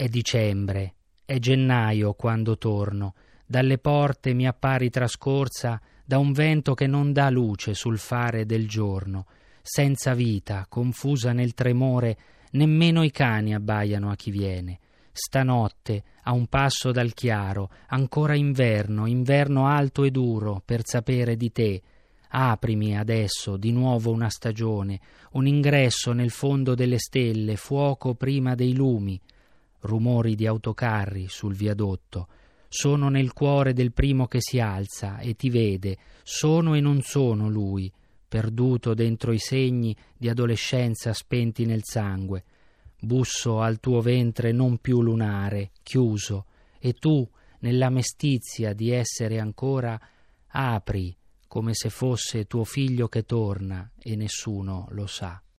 È dicembre, è gennaio quando torno, dalle porte mi appari trascorsa da un vento che non dà luce sul fare del giorno, senza vita, confusa nel tremore, nemmeno i cani abbaiano a chi viene. Stanotte, a un passo dal chiaro, ancora inverno, inverno alto e duro, per sapere di te. Aprimi adesso di nuovo una stagione, un ingresso nel fondo delle stelle, fuoco prima dei lumi. Rumori di autocarri sul viadotto. Sono nel cuore del primo che si alza e ti vede, sono e non sono lui, perduto dentro i segni di adolescenza spenti nel sangue. Busso al tuo ventre non più lunare, chiuso, e tu, nella mestizia di essere ancora, apri come se fosse tuo figlio che torna e nessuno lo sa.